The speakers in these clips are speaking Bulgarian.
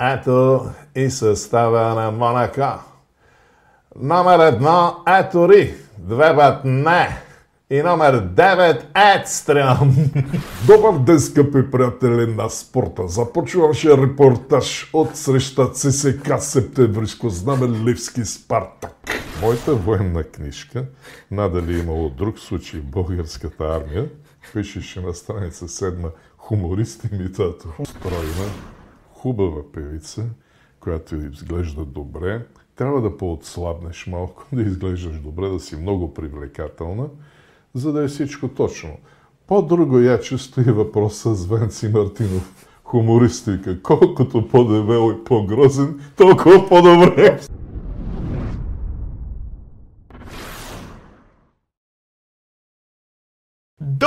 Ето и състава на Монако. Номер едно ето Ри, две път не. И номер 9 Едстрем. Добър ден, скъпи приятели на спорта. Започваше репортаж от среща ЦСК Септемвриско знаме Ливски Спартак. Моята военна книжка, надали имало друг случай в българската армия, пишеше на страница 7 хуморист имитатор. Стройна, хубава певица, която изглежда добре. Трябва да поотслабнеш малко, да изглеждаш добре, да си много привлекателна, за да е всичко точно. По-друго яче стои въпроса с Венци Мартинов. Хумористика. Колкото по-дебел и по-грозен, толкова по-добре.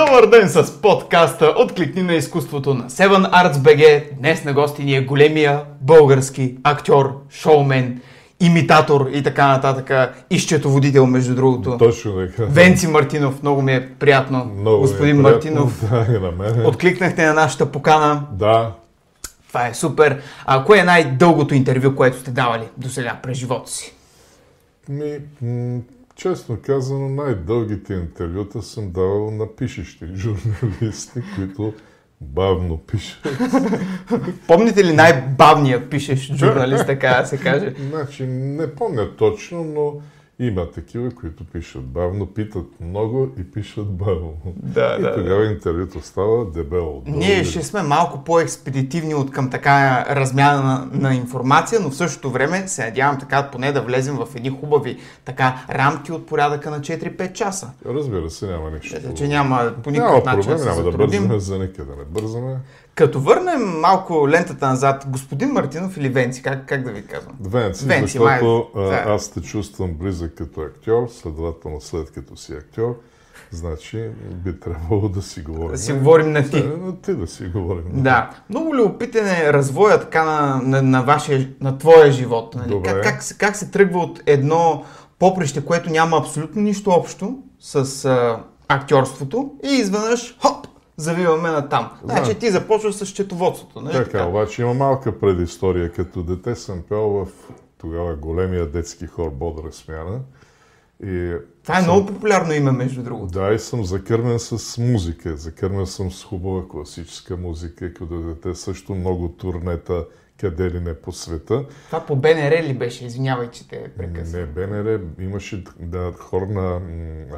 Добър ден с подкаста Откликни на изкуството на Seven Arts BG. Днес на гости ни е големия български актьор, шоумен, имитатор и така нататък. И счетоводител, между другото. Точно така. Венци Мартинов, много ми е приятно. Много Господин ми е приятно. Мартинов, Да, откликнахте на нашата покана. Да, Това е супер. А кое е най-дългото интервю, което сте давали до сега през живота си? Ми, честно казано, най-дългите интервюта съм давал на пишещи журналисти, които бавно пишат. Помните ли най-бавният пишещ журналист, така да се каже? Значи, не помня точно, но има такива, които пишат бавно, питат много и пишат бавно. Да, и да, тогава интервюто става дебело. Ние ще сме малко по-експедитивни от към така размяна на, на информация, но в същото време се надявам така поне да влезем в едни хубави така рамки от порядъка на 4-5 часа. Разбира се, няма нищо. Ето, че няма по Няма никакъв начин проблем, да няма да бързаме за никъде, не бързаме. Като върнем малко лентата назад, господин Мартинов или Венци, как, как да ви казвам? Венци, Венци, защото май- да. аз те чувствам близък като актьор, следователно след като си актьор, значи би трябвало да си говорим. Да си говорим на ти. Да, на ти да си говорим. Да. Много любопитен е развоя така на, на, на, вашия, на твоя живот. Нали? Добре. Как, как, се- как се тръгва от едно поприще, което няма абсолютно нищо общо с а, актьорството и изведнъж, хоп, завиваме на там. Значи ти започваш с счетоводството. Нали? Така, обаче има малка предистория. Като дете съм пел в тогава големия детски хор Бодра смяна. И Това е много популярно име, между другото. Да, и съм закърмен с музика. Закърмен съм с хубава класическа музика. Като дете също много турнета, къде ли не по света. Това по БНР ли беше? Извинявай, че те прекъсвам. Не, БНР имаше да, хор на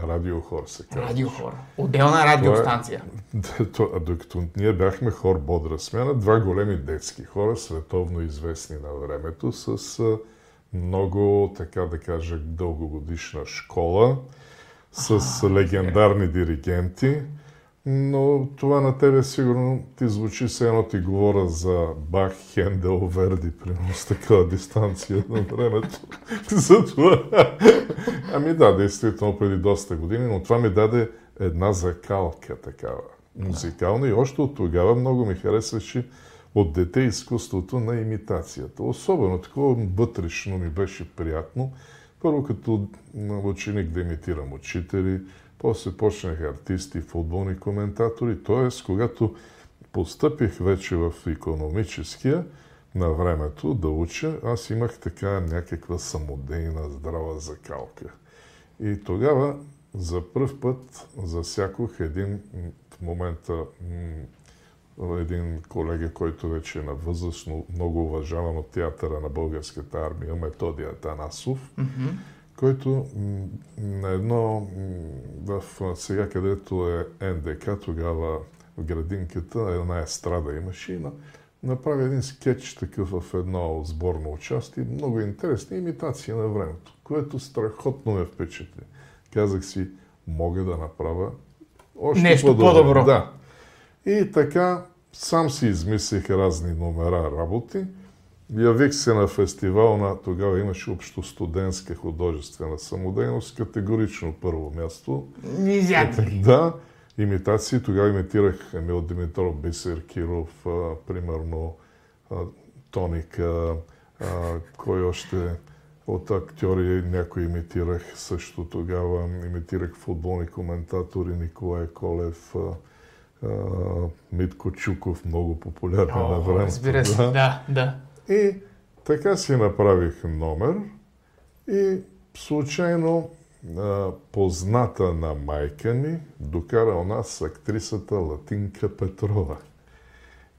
радиохор, се казва. Радиохор. Отделна радиостанция. То- а Докато ние бяхме хор Бодра смяна, два големи детски хора, световно известни на времето, с много, така да кажа, дългогодишна школа, с легендарни диригенти. Но това на тебе сигурно ти звучи все едно ти говоря за Бах, Хендел, Верди, примерно с такава дистанция на времето. Затова. Ами да, действително преди доста години, но това ми даде една закалка такава музикална и още от тогава много ми харесваше от дете изкуството на имитацията. Особено такова вътрешно ми беше приятно. Първо като ученик да имитирам учители, после почнах артисти, футболни коментатори. Тоест, когато постъпих вече в економическия на времето да уча, аз имах така някаква самодейна здрава закалка. И тогава за първ път засякох един в момента един колега, който вече е на възраст, но много уважаван от театъра на българската армия, Методия Танасов, който на едно, в сега където е НДК, тогава в градинката, една естрада имаше и на, направи един скетч такъв в едно сборно участие, много интересна имитация на времето, което страхотно ме впечатли. Казах си, мога да направя още Нещо по-добро. Да. И така сам си измислих разни номера работи. Явих се на фестивал на тогава имаше общо студентска художествена самодейност, категорично първо място. Изядли. Да, имитации. Тогава имитирах Емил Димитров, Бисер Киров, а, примерно а, Тоника, а, кой още от актьори някой имитирах също тогава. Имитирах футболни коментатори Николай Колев, Митко Чуков, много популярен на О, времето. разбира се, да, да. И така си направих номер и случайно а, позната на майка ми докара у нас актрисата Латинка Петрова.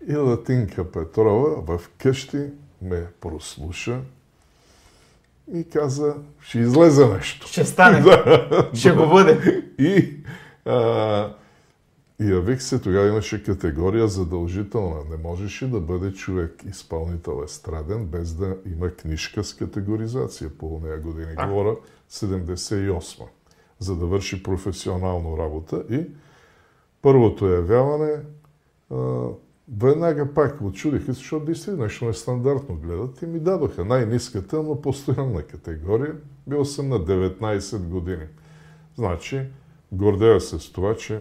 И Латинка Петрова в къщи ме прослуша и каза, ще излезе нещо. Ще стане. ще го бъде. И а, явих се, тогава имаше категория задължителна. Не можеше да бъде човек изпълнител естраден, без да има книжка с категоризация по нея години. А. Говоря 78 за да върши професионално работа. И първото явяване а, веднага пак очудиха, защото действително нещо нестандартно гледат и ми дадоха най-низката, но постоянна категория. Бил съм на 19 години. Значи, гордея се с това, че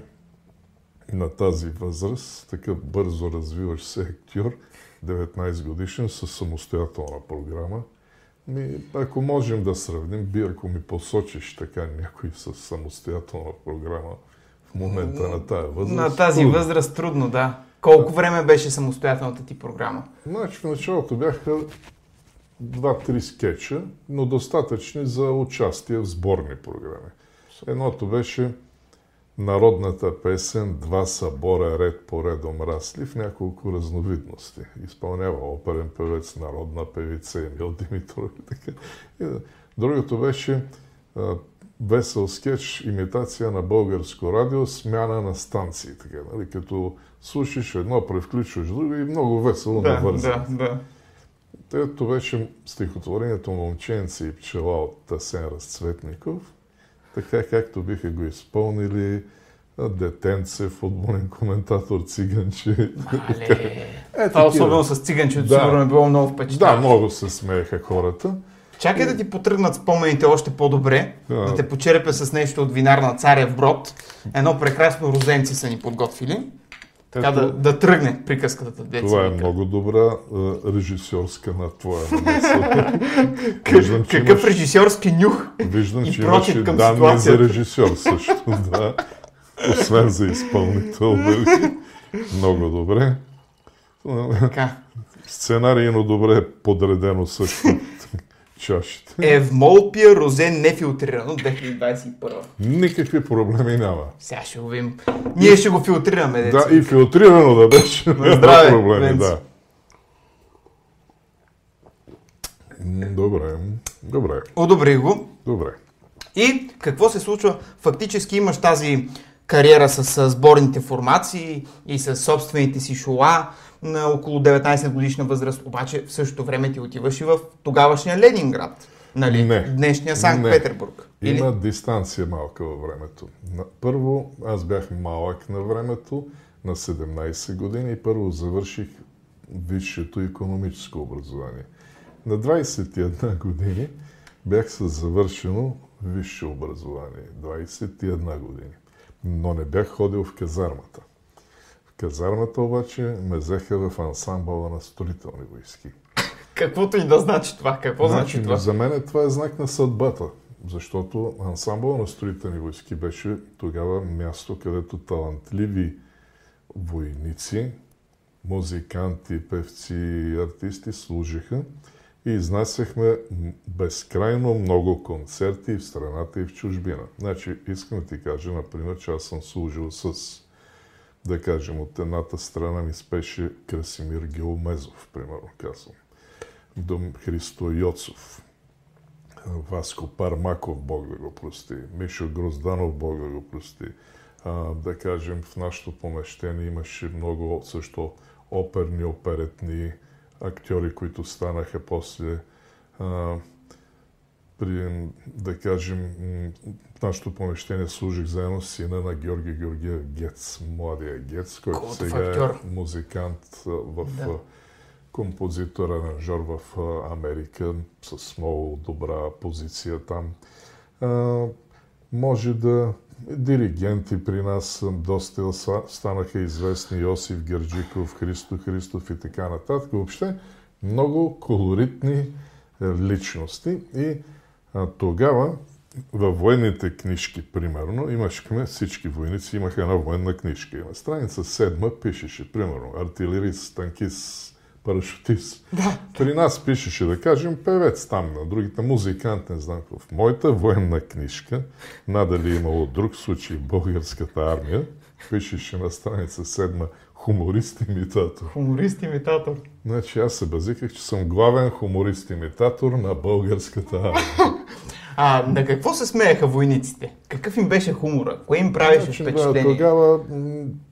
на тази възраст, такъв бързо развиваш се актьор, 19 годишен, с самостоятелна програма. Ми, ако можем да сравним, би ако ми посочиш така някой с самостоятелна програма в момента на тази възраст. На тази трудно. възраст трудно, да. Колко време беше самостоятелната ти програма? Значи в началото бяха два-три скетча, но достатъчни за участие в сборни програми. Едното беше народната песен Два събора ред по редом расли в няколко разновидности. Изпълнява оперен певец, народна певица Емил Димитров и така. И другото беше а, весел скетч, имитация на българско радио, смяна на станции. Така, нали? Като слушаш едно, превключваш друго и много весело да, навързано. Да, да. Ето беше стихотворението Момченци и пчела от Асен Разцветников, така както биха го изпълнили детенце, футболен коментатор, циганче. Е, Това особено с циганчето да. сигурно е било много впечатляващо. Да, много се смееха хората. Чакай да ти потръгнат спомените още по-добре, да, да те почерпя с нещо от винар на Царев Брод. Едно прекрасно розенци са ни подготвили. Така да, да тръгне приказката. Деца това е много добра а, режисьорска на твоя. Виждам, Какъв имаш, режисьорски нюх Виждам, че имаш данни ситуацията. за режисьор също. Да. Освен за изпълнител. много добре. Така. Сценарийно добре е подредено също чашите. Евмолпия розен нефилтрирано 2021. Никакви проблеми няма. Сега ще го видим. Ние ще го филтрираме. Деца. Да, и филтрирано да беше. Здраве, проблеми, да. Добре, добре. Одобри го. Добре. И какво се случва? Фактически имаш тази кариера с сборните формации и с собствените си шола на около 19 годишна възраст, обаче в същото време ти отиваш и в тогавашния Ленинград. Нали? Не. Днешния Санкт-Петербург. Или? Има дистанция малка във времето. Първо, аз бях малък на времето, на 17 години и първо завърших висшето економическо образование. На 21 години бях с завършено висше образование. 21 години. Но не бях ходил в казармата казармата обаче ме взеха в ансамбъла на строителни войски. Каквото и да значи това. Какво значи, значи това? За мен това е знак на съдбата, защото ансамбъл на строителни войски беше тогава място, където талантливи войници, музиканти, певци и артисти служиха и изнасяхме безкрайно много концерти в страната и в чужбина. Значи, искам да ти кажа, например, че аз съм служил с да кажем, от едната страна ми спеше Красимир Геомезов, примерно казвам. Дом Христо Йоцов, Васко Пармаков, Бог да го прости, Мишо Грозданов, Бог да го прости. А, да кажем, в нашото помещение имаше много също оперни, оперетни актьори, които станаха после а, при, да кажем, в нашото помещение служих заедно с сина на Георги Георгиев Гец, младия Гец, който Колото сега е актьор. е музикант в да. композитор, аранжор в Америка, с много добра позиция там. А, може да диригенти при нас доста станаха известни Йосиф Герджиков, Христо Христов и така нататък. Въобще много колоритни личности и а, тогава във военните книжки, примерно, имахме, всички войници имаха една военна книжка. И на страница седма пишеше, примерно, артилерист, танкист, парашутист. Да. При нас пишеше, да кажем, певец там, на другите музикант, не знам В моята военна книжка, надали имало друг случай българската армия, пишеше на страница седма хуморист-имитатор. Хуморист-имитатор. Значи аз се базиках, че съм главен хуморист-имитатор на българската армия. А на какво се смееха войниците? Какъв им беше хумора? Кое им правеше значи, впечатление? Да, тогава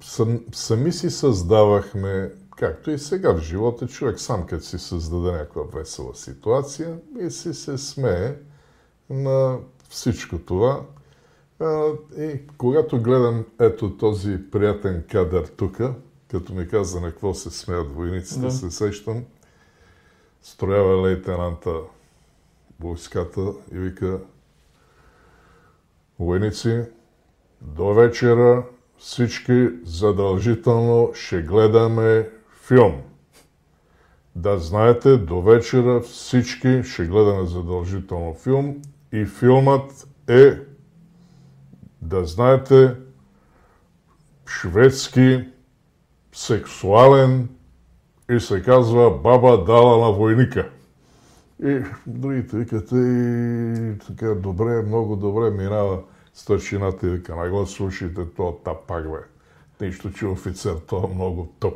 сам, сами си създавахме, както и сега в живота, човек сам като си създаде някаква весела ситуация и си се смее на всичко това. И когато гледам ето този приятен кадър тук, като ми каза на какво се смеят войниците, да. се сещам, строява лейтенанта войската и вика войници, до вечера всички задължително ще гледаме филм. Да знаете, до вечера всички ще гледаме задължително филм и филмът е, да знаете, шведски, сексуален и се казва Баба дала на войника. И другите викат, и така добре, много добре минава старшината и вика, не го слушайте, то тапак, бе. Нищо, че офицер, то е много топ.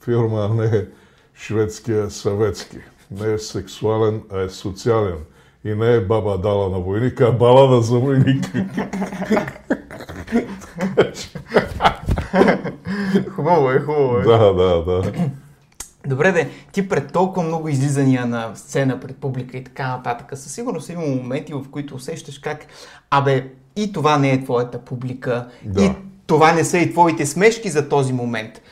Фирма не е шведския, съветски. Не е сексуален, а е социален. И не е баба дала на войника, а балада за войника. хубаво е, хубаво е. Да, да, да. Добре, де, ти пред толкова много излизания на сцена пред публика и така нататък, със сигурност има моменти, в които усещаш как, абе, и това не е твоята публика, да. и това не са и твоите смешки за този момент.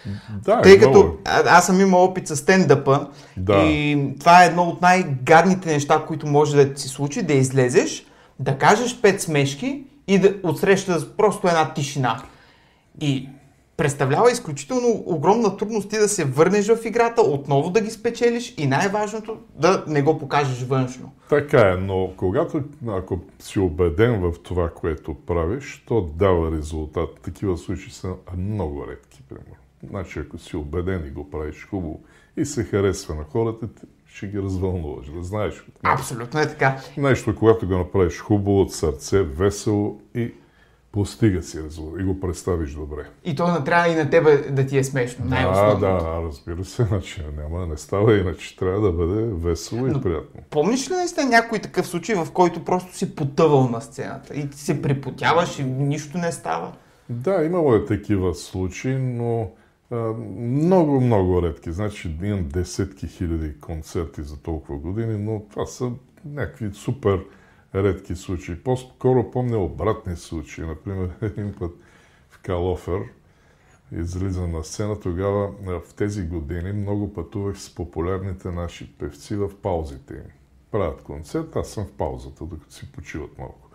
Да, Тъй като много. аз съм имал опит с стендъпа да. и това е едно от най-гадните неща, които може да ти се случи, да излезеш, да кажеш пет смешки и да отсрещаш просто една тишина. И представлява изключително огромна трудност ти да се върнеш в играта, отново да ги спечелиш и най-важното да не го покажеш външно. Така е, но когато, ако си убеден в това, което правиш, то дава резултат. Такива случаи са много редки, примерно. Значи, ако си убеден и го правиш хубаво и се харесва на хората, ще ги развълнуваш, да знаеш. Абсолютно е така. Нещо, когато го направиш хубаво, от сърце, весело и постига си резултат и го представиш добре. И то не трябва и на тебе да ти е смешно, най Да, да, разбира се, значи няма, не става, иначе трябва да бъде весело Но, и приятно. Помниш ли наистина някой такъв случай, в който просто си потъвал на сцената и ти се припотяваш и нищо не става? Да, имало е такива случаи, но много, много редки. Значи имам десетки хиляди концерти за толкова години, но това са някакви супер редки случаи. По-скоро помня обратни случаи. Например, един път в Калофер излизам на сцена. Тогава в тези години много пътувах с популярните наши певци в паузите им. Правят концерт, аз съм в паузата, докато си почиват малко.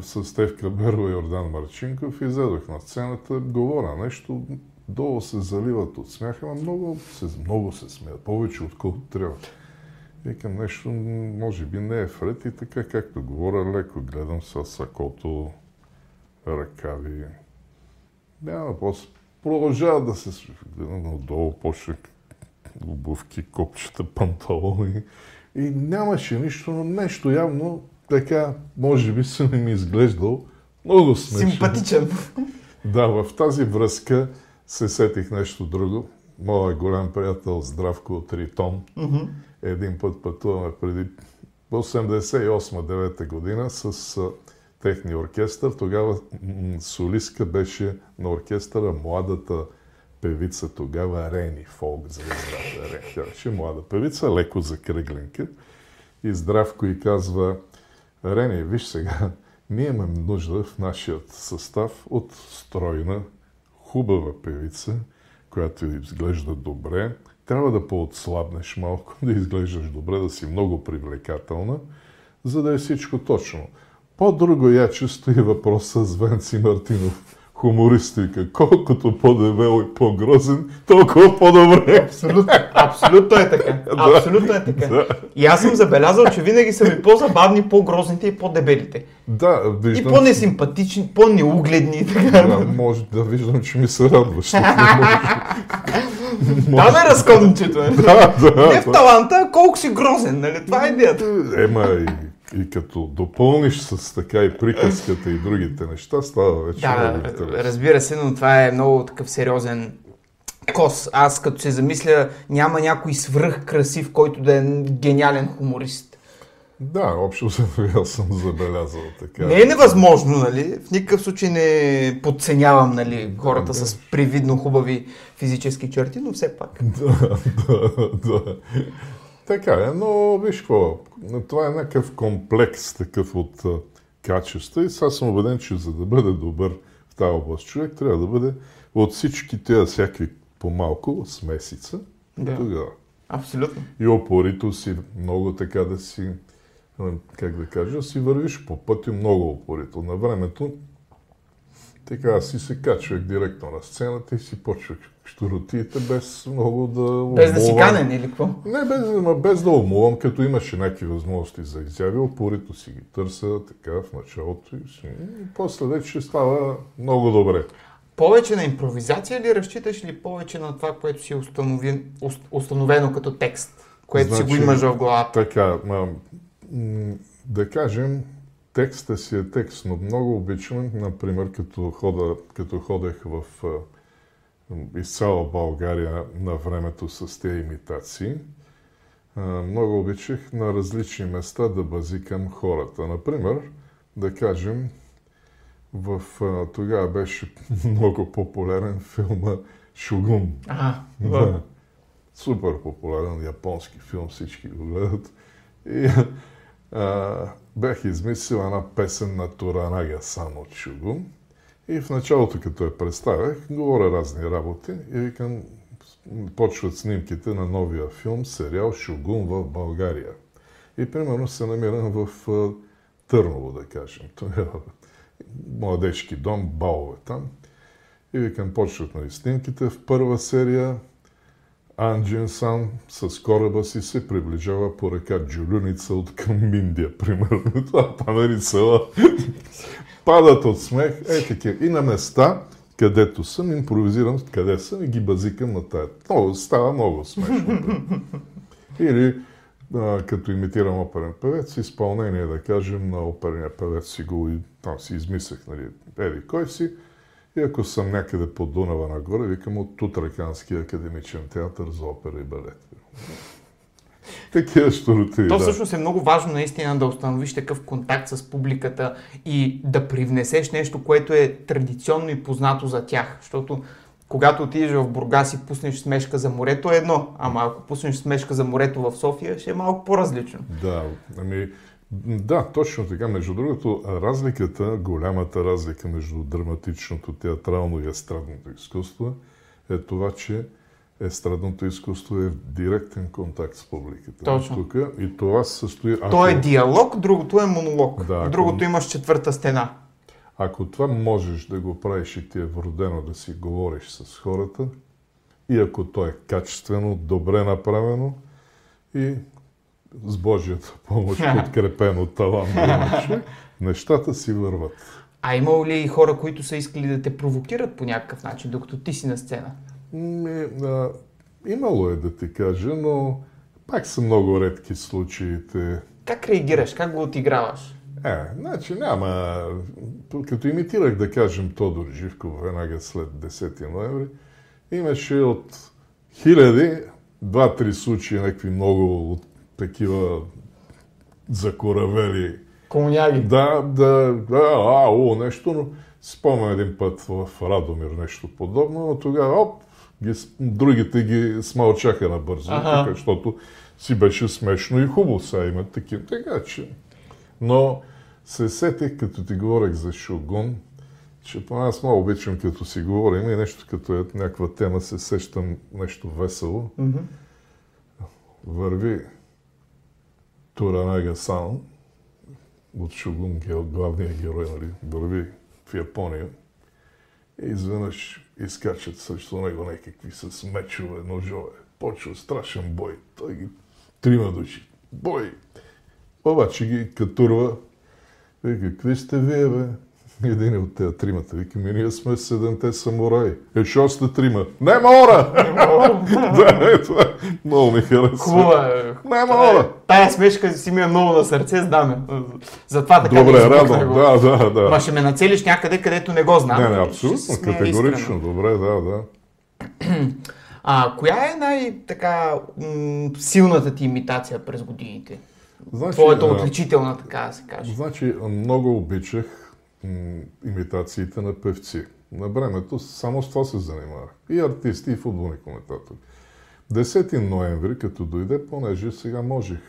С Стевка Беро и Йордан Марчинков излезох на сцената, говоря нещо, долу се заливат от смяха, но много се, много се смеят, повече отколкото трябва. Викам нещо, може би не е вред и така както говоря, леко гледам с сакото, ръкави. Няма, после продължава да се гледам отдолу, почнах обувки, копчета, панталони. И нямаше нищо, но нещо явно така, може би съм ми изглеждал много смешно. Симпатичен. Да, в тази връзка се сетих нещо друго. Моя голям приятел Здравко от Ритон. Mm-hmm един път пътуваме преди 88-9 година с техния оркестър. Тогава солистка беше на оркестъра младата певица тогава Рени Фолк звездата. Рени. Тя беше млада певица, леко закръгленка. И Здравко и казва, Рени, виж сега, ние имаме нужда в нашия състав от стройна, хубава певица, която изглежда добре, трябва да поотслабнеш малко, да изглеждаш добре, да си много привлекателна, за да е всичко точно. По-друго я чувство и въпроса с Венци Мартинов. Хумористика. Колкото по-дебел и по-грозен, толкова по-добре. Абсолютно, абсолютно е така. Абсолютно е така. Да. И аз съм забелязал, че винаги са ми по-забавни, по-грозните и по-дебелите. Да, виждам. И по-несимпатични, по-неугледни и така. Да, може да виждам, че ми се радваш. Разкончето е. Да, да. Не в таланта, колко си грозен, нали? Това е идеята. Ема и, и като допълниш с така и приказката и другите неща, става вече Да, много интересно. разбира се, но това е много такъв сериозен кос. Аз като се замисля, няма някой свръх красив, който да е гениален хуморист. Да, общо аз съм забелязал така. Не е невъзможно, нали? В никакъв случай не подценявам, нали, хората Да, да. с привидно хубави физически черти, но все пак. Да, да, да. Така е, но виж какво, това е някакъв комплекс такъв от качества и сега съм убеден, че за да бъде добър в тази област човек, трябва да бъде от всички тези всякакви по-малко смесица Да. и тогава. Абсолютно. И опорито си много така да си, как да кажа, си вървиш по пътя много опорито. На времето така си се качвах директно на сцената и си почвах щуротиите без много да Без да си умувам. канен или какво? Не, без, без да умувам, като имаше някакви възможности за изяви, опорито си ги търся така в началото и, си, и после вече става много добре. Повече на импровизация ли разчиташ или повече на това, което си установи, уст- установено като текст, което си го Значи, имаш в главата? Така, ма, да кажем, текста си е текст, но много обичам, например, като, хода, като ходех в из цяла България на времето с тези имитации, много обичах на различни места да базикам хората. Например, да кажем, в, тогава беше много популярен филма Шугун. Ага, Да. Супер популярен японски филм, всички го гледат. И а, бях измислил една песен на Туранага Сан от Шугун. И в началото, като я представях, говоря разни работи и викам, почват снимките на новия филм, сериал Шугун в България. И примерно се намирам в Търново, да кажем. Е младежки дом, балове там. И викам, почват нали, снимките в първа серия. Анджин Сан с кораба си се приближава по река Джулюница от към Индия, примерно. Това панери села. Падат от смех. Е, такива. И на места, където съм, импровизирам къде съм и ги базикам на тая. Много, става много смешно. Или а, като имитирам оперен певец, изпълнение, да кажем, на оперния певец си го и там си измислях, нали, еди кой си. И ако съм някъде по Дунава нагоре, викам от Тутраканския академичен театър за опера и балет. Такива щуроти, То да. всъщност е много важно наистина да установиш такъв контакт с публиката и да привнесеш нещо, което е традиционно и познато за тях. Защото когато отидеш в Бургас и пуснеш смешка за морето е едно, ама ако пуснеш смешка за морето в София ще е малко по-различно. Да, ами, да, точно така. Между другото, разликата, голямата разлика между драматичното, театрално и естрадното изкуство е това, че естрадното изкуство е в директен контакт с публиката. Точно. Тук, и това се състои... То е диалог, другото е монолог. Да, ако- другото имаш четвърта стена. Ако това можеш да го правиш и ти е вродено да си говориш с хората, и ако то е качествено, добре направено и с Божията помощ, подкрепено от талант, човек, нещата си върват. А имало ли и хора, които са искали да те провокират по някакъв начин, докато ти си на сцена? Ми, а, имало е да ти кажа, но пак са много редки случаите. Как реагираш? Как го отиграваш? Е, значи няма. Като имитирах, да кажем, Тодор Живков веднага след 10 ноември, имаше от хиляди, два-три случаи, някакви много такива закоравели. Комуняги. Да, да, да, а, о, нещо, но спомням един път в Радомир нещо подобно, но тогава, оп, ги, другите ги смълчаха набързо, Аха. така, защото си беше смешно и хубаво, сега имат такива, така че. Но се сетих, като ти говорех за Шогун, че поне аз много обичам, като си говорим и нещо като е някаква тема, се сещам нещо весело. Мгм. Върви Туранага Сан, от Шогун, гел- главният герой, нали, върви в Япония и изведнъж изкачат срещу него някакви с мечове, ножове. Почва страшен бой. Той ги трима души. Бой! Обаче ги катурва. Вика, какви сте вие, бе? Един от тримата вика, ми ние сме седемте самураи. Е, що сте трима? Не мора! да, е, това много ми харесва. Хубава е. Не мора! Тая смешка си ми е много на сърце, знаме. Затова така Добре, радвам. Да, да, да. Ма ще ме нацелиш някъде, където не го знам. Не, не, абсолютно, категорично. Добре, да, да. А, коя е най-така м- силната ти имитация през годините? Значи, Твоята отличителна, така да се каже. Значи, много обичах имитациите на певци. На времето само с това се занимавах. И артисти, и футболни коментатори. 10 ноември, като дойде, понеже сега можех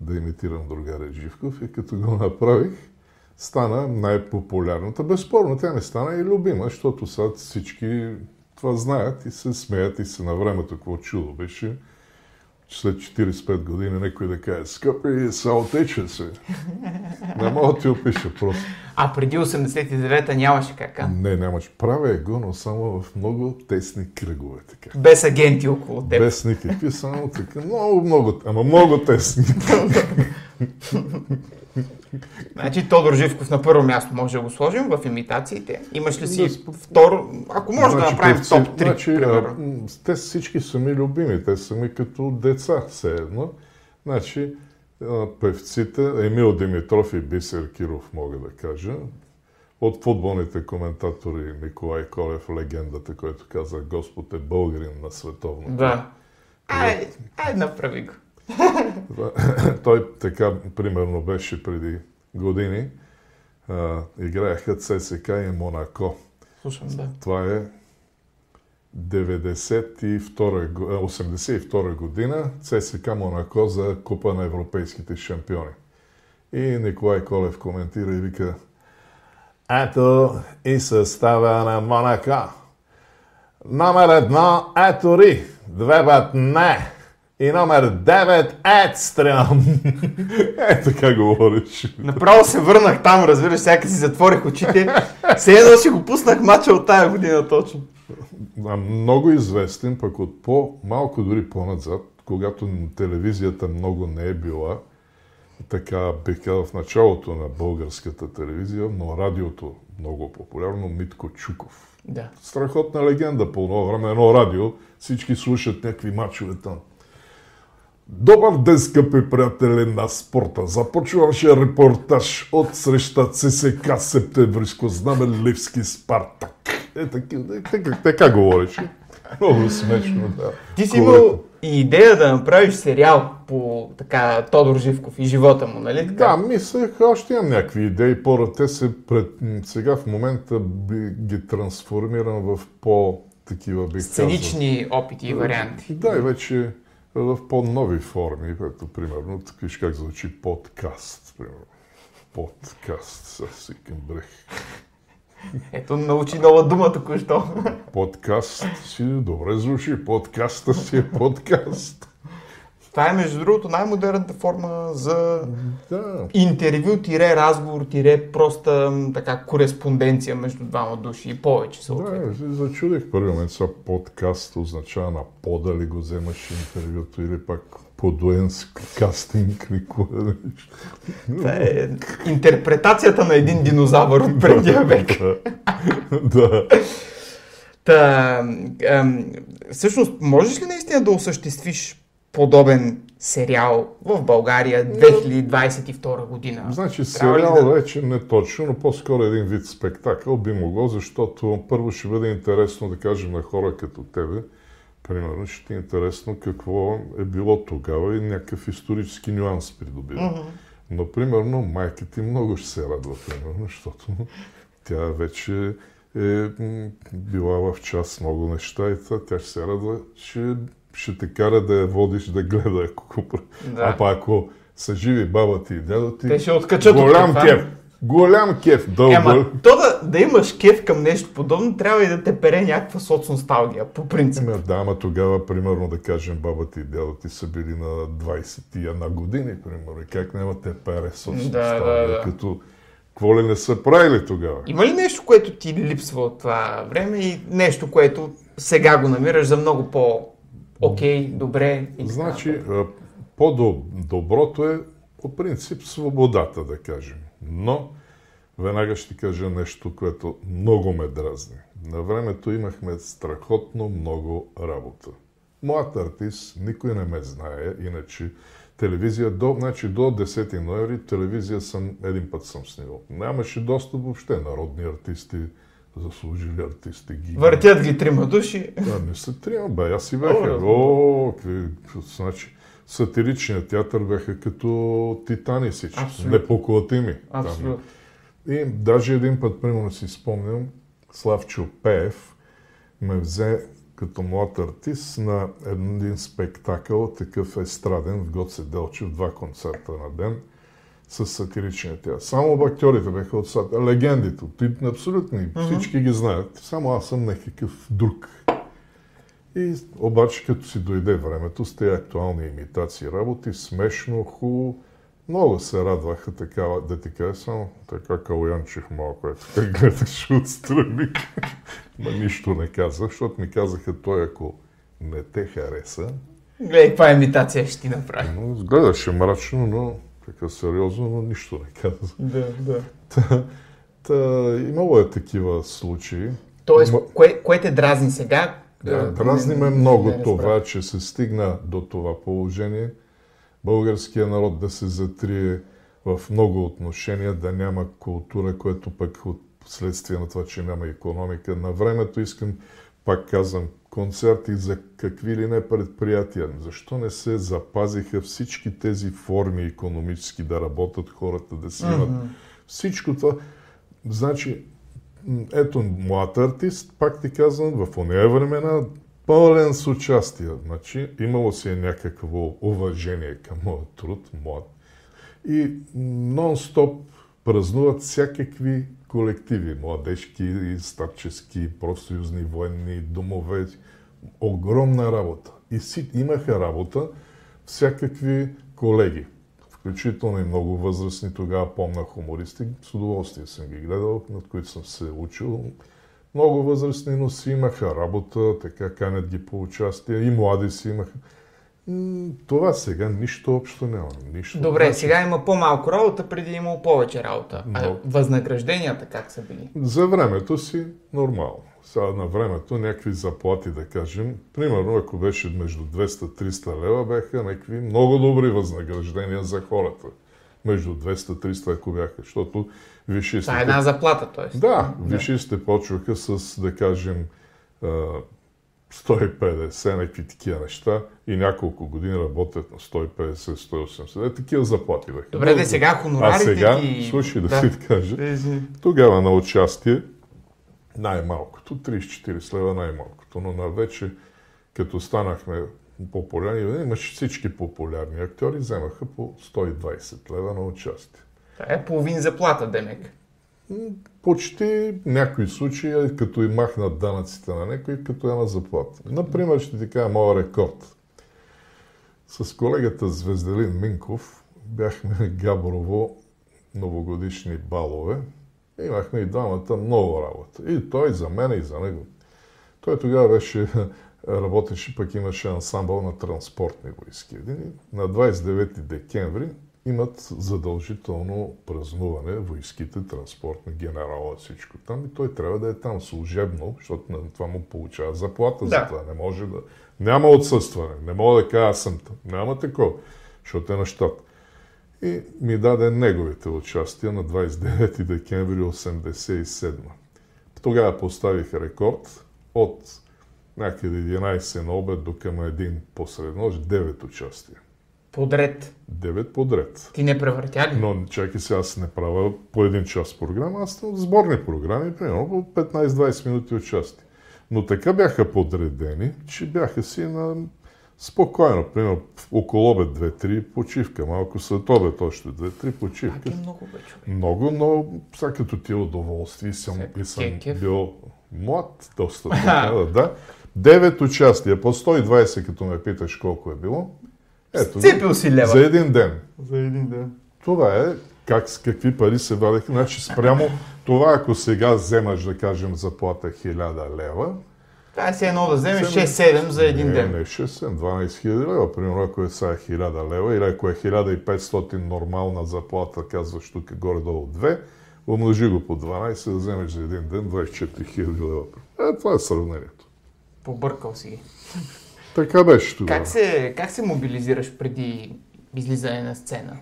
да имитирам другаря Живков и като го направих, стана най-популярната. Безспорно, тя не стана и любима, защото сега всички това знаят и се смеят и се на времето, какво чудо беше. След 45 години някой да каже, скъпи, съотече се. Не мога да ти опиша просто. А преди 89-та нямаше как, а? Не, нямаш. Правя го, но само в много тесни кръгове. Така. Без агенти около теб. Без никакви, само така. Много, много, ама много тесни. Значи Тодор Живков на първо място може да го сложим в имитациите. Имаш ли си Да, второ? Ако може да направим топ 3, значи, примерно. те всички са ми любими, те са ми като деца, все едно. Значи, певците, Емил Димитров и Бисер Киров, мога да кажа. От футболните коментатори Николай Колев, легендата, който каза Господ е българин на световно. Да. Ай, ай, направи го. Той така, примерно, беше преди години. А, играеха ЦСК и Монако. Слушам, да. Това е 92 го- а, 82 година ЦСК Монако за Купа на европейските шампиони. И Николай Колев коментира и вика Ето и състава на Монако. Номер едно ето Ри, две път не. И номер 9 Едстрем. е, така говориш. Направо се върнах там, разбираш, сякаш си затворих очите. Все едно си го пуснах мача от тая година точно. Много известен, пък от по-малко дори по-назад, когато телевизията много не е била, така бих казал в началото на българската телевизия, но радиото много популярно, Митко Чуков. Да. Страхотна легенда по това време, едно радио, всички слушат някакви мачове там. Добър ден, скъпи приятели на спорта. Започваше репортаж от среща ЦСК Септемвриско знаме Ливски Спартак. Е, така, е, така, така говореше. Много смешно, да. Ти си имал и идея да направиш сериал по така Тодор Живков и живота му, нали така? Да, мислех, още имам някакви идеи. По те се пред... сега в момента би ги трансформирам в по-такива, бих казал. Сценични опити и варианти. Да, и вече в по-нови форми, като примерно, тук виж как звучи подкаст. Примерно. Подкаст с Икенбрех. Ето, научи нова дума току-що. Подкаст си добре звучи. Подкаста си е подкаст. Това е, между другото, най-модерната форма за Да. интервю, тире разговор, тире проста така кореспонденция между двама души и повече съответно. Да, се зачудих първи момент. Сега подкаст означава на пода ли го вземаш интервюто или пак подуенски кастинг или е. Това е интерпретацията на един динозавър от предния век. да. Та, ам, всъщност, можеш ли наистина да осъществиш подобен сериал в България 2022 година? Значи Трябва сериал да- вече не точно, но по-скоро един вид спектакъл би могло, защото първо ще бъде интересно да кажем на хора като тебе, примерно ще ти е интересно какво е било тогава и някакъв исторически нюанс придобива. Но примерно майка ти много ще се радва, примерно, защото тя вече е била в час много неща и това, тя ще се радва, ще, ще те кара да я водиш да гледа. Ако, го Да. А па ако са живи баба ти и дядо ти, Те ще откачат от голям кефа. кеф. Голям кеф. Дълбър. Ема, то да, да имаш кеф към нещо подобно, трябва и да те пере някаква соцносталгия, по принцип. Еми, да, ама тогава, примерно, да кажем, баба ти и дядо ти са били на 21 години, примерно. И как няма те пере с Да, да, да. Като, какво ли не са правили тогава? Има ли нещо, което ти липсва от това време и нещо, което сега го намираш за много по-окей, добре? И Значи, по-доброто е по принцип свободата, да кажем. Но веднага ще кажа нещо, което много ме дразни. На времето имахме страхотно много работа. Моят артист, никой не ме знае, иначе телевизия, до, значи до 10 ноември телевизия съм, един път съм снимал. Нямаше достъп въобще народни артисти, заслужили артисти. Ги... Въртят ги трима души. Да, не са трима, бе, аз си бяха. О, какви, значи, сатиричният театър бяха като титани всички, Абсолютно. непоклатими. Абсолютно. И даже един път, примерно си спомням, Славчо Пеев ме взе като млад артист на един спектакъл, такъв естраден в Гоце Делчев, два концерта на ден с сатиричния театър. Само актьорите бяха от сат... легендите, ти абсолютни, всички ги знаят. Само аз съм някакъв друг. И обаче, като си дойде времето с тези актуални имитации работи, смешно, хубаво, много се радваха такава, да ти кажа, само така калянчих малко, е така гледаше отстрани. Ма нищо не казах, защото ми казаха, той ако не те хареса, Гледай, каква имитация ще ти направи. но гледаше мрачно, но така сериозно, но нищо не каза. Да, да. Та, та, имало е такива случаи. Тоест, Ма- кое, кое те дразни сега? Да, А, дразни не- ме не- много не разбрах. това, че се стигна до това положение. Българския народ да се затрие в много отношения, да няма култура, което пък от следствие на това, че няма економика. На времето искам, пак казвам, концерти за какви ли не предприятия. Защо не се запазиха всички тези форми економически да работят хората, да си имат всичко това. Значи, ето млад артист, пак ти казвам, в ония времена пълен с участие. Значи, имало си е някакво уважение към моят труд, млад. И нон-стоп празнуват всякакви колективи, младежки, старчески, профсъюзни, военни, домове. Огромна работа. И си имаха работа всякакви колеги, включително и много възрастни, тогава помна хумористи, с удоволствие съм ги гледал, над които съм се учил. Много възрастни, но си имаха работа, така канят ги по участие, и млади си имаха. Това сега нищо общо няма. Нищо. Добре, Значи, сега има по-малко работа, преди имало повече работа. А Но- възнагражденията как са били? За времето си нормално. Сега на времето някакви заплати, да кажем, примерно ако беше между 200-300 лева, бяха някакви много добри възнаграждения за хората. Между 200-300, ако бяха, защото висшистите... Това е една заплата, т.е. Да, висшистите почваха с, да кажем, а, 150, някакви такива неща и няколко години работят на 150-180. Е, такива заплати бяха. Добре, де сега А хонорарите сега, ги... слушай да, Да. си кажа, тогава на участие най-малкото, 34 лева най-малкото, но на вече като станахме популярни, имаше всички популярни актьори, вземаха по 120 лева на участие. Това е половин заплата, Демек. Почти някои случаи, като и махнат данъците на някой, като една заплата. Например, ще ти кажа моят рекорд. С колегата Звезделин Минков бяхме Габрово новогодишни балове. Имахме и двамата много работа. И той за мен, и за него. Той тогава беше, работеше, пък имаше ансамбъл на транспортни войски. На 29 декември имат задължително празнуване, войските, транспортни, генерала, всичко там. И той трябва да е там служебно, защото на това му получава заплата за Да. това. Не може да... Няма отсъстване. Не мога да кажа, аз съм там. Няма такова, защото е на щат. И ми даде неговите участия на 29 декември 1987. Тогава поставих рекорд от някъде 11 на обед до към един посред нощ, 9 участия. Подред. 9 подред. Ти не превъртя ли? Но чакай сега, аз не правя по един час програма, аз съм сборни програми, примерно по 15-20 минути участие. Но така бяха подредени, че бяха си на спокойно, примерно около обед 2-3 почивка, малко след обед още 2-3 почивка. Пак е много бе, човек. Много, но сега като ти е удоволствие съм, и съм кекев. бил млад, доста така, да, да. Девет участия, по 120, като ме питаш колко е било. Ето, Цепил си лева. за един ден. За един ден. Това е как, с какви пари се вадеха. Значи спрямо това, ако сега вземаш, да кажем, заплата 1000 лева, Това е си едно да вземеш Вземе- 6-7 за един не, ден. Не, 6 12 000 лева. Примерно, ако е сега 1000 лева или ако е 1500 нормална заплата, казваш тук горе-долу 2, умножи го по 12, да вземеш за един ден 24 хиляди лева. Е, това е сравнението. Побъркал си ги. Така беше тогава. Как се, как се мобилизираш преди излизане на сцена?